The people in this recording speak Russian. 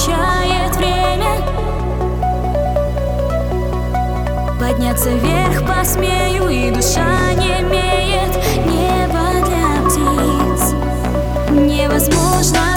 отмечает время. Подняться вверх посмею и душа не имеет Небо для птиц. Невозможно